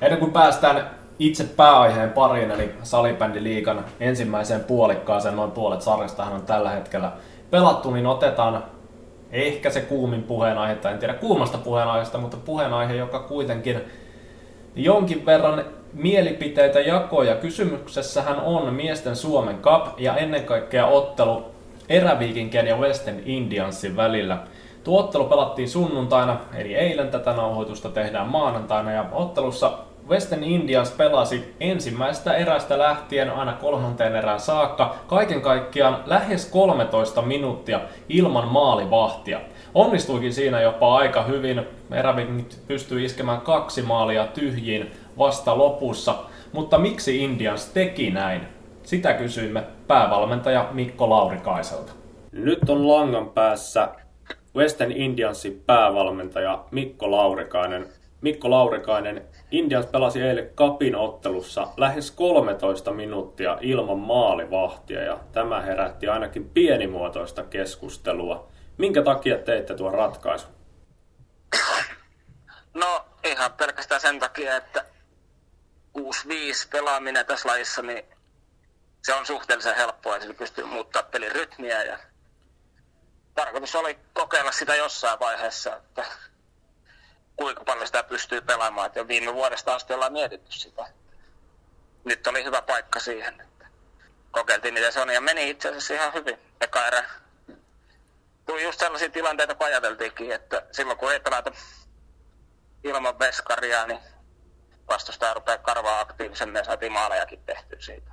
Ennen kuin päästään itse pääaiheen pariin, eli salibändiliikan ensimmäiseen puolikkaaseen, noin puolet sarjastahan on tällä hetkellä pelattu, niin otetaan ehkä se kuumin puheenaihe, tai en tiedä kuumasta puheenaiheesta, mutta puheenaihe, joka kuitenkin jonkin verran mielipiteitä jakoja. Kysymyksessähän on miesten Suomen Cup ja ennen kaikkea ottelu Eräviikinken ja Western Indiansin välillä. Tuo ottelu pelattiin sunnuntaina, eli eilen tätä nauhoitusta tehdään maanantaina, ja ottelussa Western Indians pelasi ensimmäisestä erästä lähtien aina kolmanteen erään saakka, kaiken kaikkiaan lähes 13 minuuttia ilman maalivahtia. Onnistuikin siinä jopa aika hyvin, Erävikingit pystyi iskemään kaksi maalia tyhjiin vasta lopussa, mutta miksi Indians teki näin? Sitä kysyimme päävalmentaja Mikko Laurikaiselta. Nyt on langan päässä Western Indiansin päävalmentaja Mikko Laurikainen. Mikko Laurikainen, Indians pelasi eilen Kapin ottelussa lähes 13 minuuttia ilman maalivahtia ja tämä herätti ainakin pienimuotoista keskustelua. Minkä takia teitte tuon ratkaisun? No ihan pelkästään sen takia, että 6-5 pelaaminen tässä lajissa, niin se on suhteellisen helppoa, sillä pystyy muuttaa pelin rytmiä ja tarkoitus oli kokeilla sitä jossain vaiheessa, että kuinka paljon sitä pystyy pelaamaan. Että viime vuodesta asti ollaan mietitty sitä. Nyt oli hyvä paikka siihen. Että kokeiltiin niitä on ja meni itse asiassa ihan hyvin. Eka erä tuli just sellaisia tilanteita, kun ajateltiinkin, että silloin kun ei pelata ilman veskaria, niin vastustaja rupeaa karvaa aktiivisemmin ja saatiin maalejakin tehtyä siitä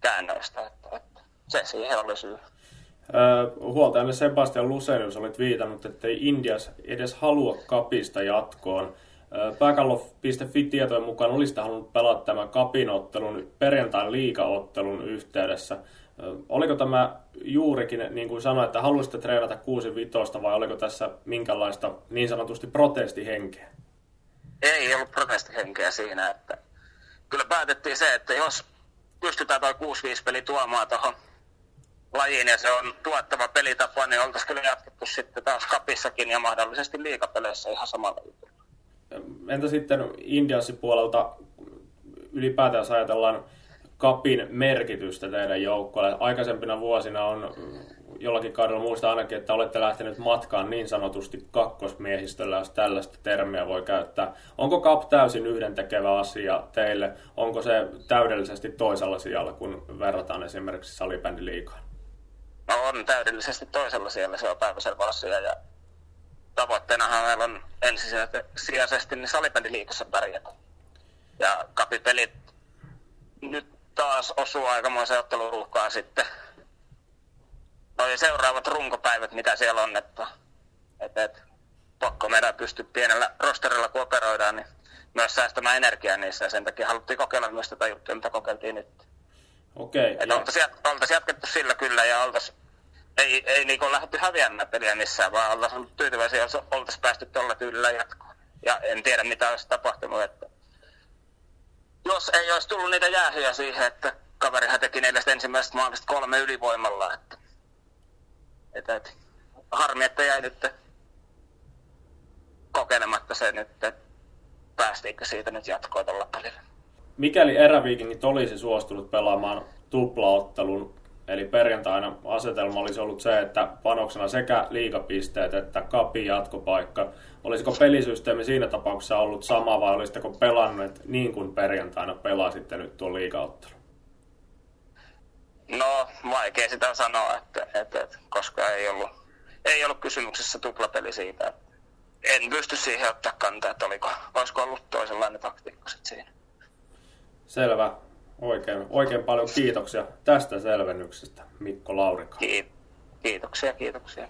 käännöistä. Että, että se siihen oli syy. Huoltajamme Sebastian Lusenius olit viitannut, että Indias edes halua kapista jatkoon. Pääkallo.fi tietojen mukaan olisitte halunnut pelata tämän kapinottelun perjantain liikaottelun yhteydessä. Oliko tämä juurikin, niin kuin sanoit, että haluaisitte treenata 6-5 vai oliko tässä minkälaista niin sanotusti protestihenkeä? Ei ollut protestihenkeä siinä, että kyllä päätettiin se, että jos pystytään tuo 6-5 peli tuomaan tuohon lajiin ja se on tuottava pelitapa, niin oltaisiin kyllä jatkettu sitten taas kapissakin ja mahdollisesti liikapeleissä ihan samalla jutulla. Entä sitten Indiassin puolelta ylipäätään ajatellaan kapin merkitystä teidän joukkoille? Aikaisempina vuosina on jollakin kaudella muista ainakin, että olette lähteneet matkaan niin sanotusti kakkosmiehistöllä, jos tällaista termiä voi käyttää. Onko kap täysin yhdentekevä asia teille? Onko se täydellisesti toisella sijalla, kun verrataan esimerkiksi salibändiliikaan? No on täydellisesti toisella siellä, se on päiväselvä. Ja tavoitteenahan meillä on ensisijaisesti niin salibändiliikassa pärjätä. Ja kapipelit nyt taas osuu aikamoisen otteluruuhkaan sitten noi seuraavat runkopäivät, mitä siellä on, että, että, että pakko meidän pystyä pienellä rosterilla, kun operoidaan, niin myös säästämään energiaa niissä, ja sen takia haluttiin kokeilla myös tätä juttua, mitä kokeiltiin nyt. Okei. Okay, oltaisiin, oltaisiin jatkettu sillä kyllä, ja oltaisiin, ei, ei niin lähdetty häviämään peliä missään, vaan oltaisiin ollut tyytyväisiä, jos oltaisiin päästy tuolla tyylillä jatkoon. Ja en tiedä, mitä olisi tapahtunut, että jos ei olisi tullut niitä jäähyjä siihen, että kaverihan teki neljästä ensimmäisestä maalista kolme ylivoimalla, että että, että harmi, että jäi nyt kokenematta se nyt, että päästiinkö siitä nyt jatkoa tällä pelillä. Mikäli eräviikingit olisi suostunut pelaamaan tuplaottelun, eli perjantaina asetelma olisi ollut se, että panoksena sekä liikapisteet että kapi jatkopaikka. Olisiko pelisysteemi siinä tapauksessa ollut sama vai olisitteko pelannut niin kuin perjantaina pelasitte nyt tuon liikaottelun? No, vaikea sitä sanoa, että, että, että koska ei ollut, ei ollut kysymyksessä tuplapeli siitä. En pysty siihen ottaa kantaa, että oliko, olisiko ollut toisenlainen taktiikka siinä. Selvä. Oikein, oikein paljon kiitoksia tästä selvennyksestä, Mikko Laurika. Kiitoksia, kiitoksia.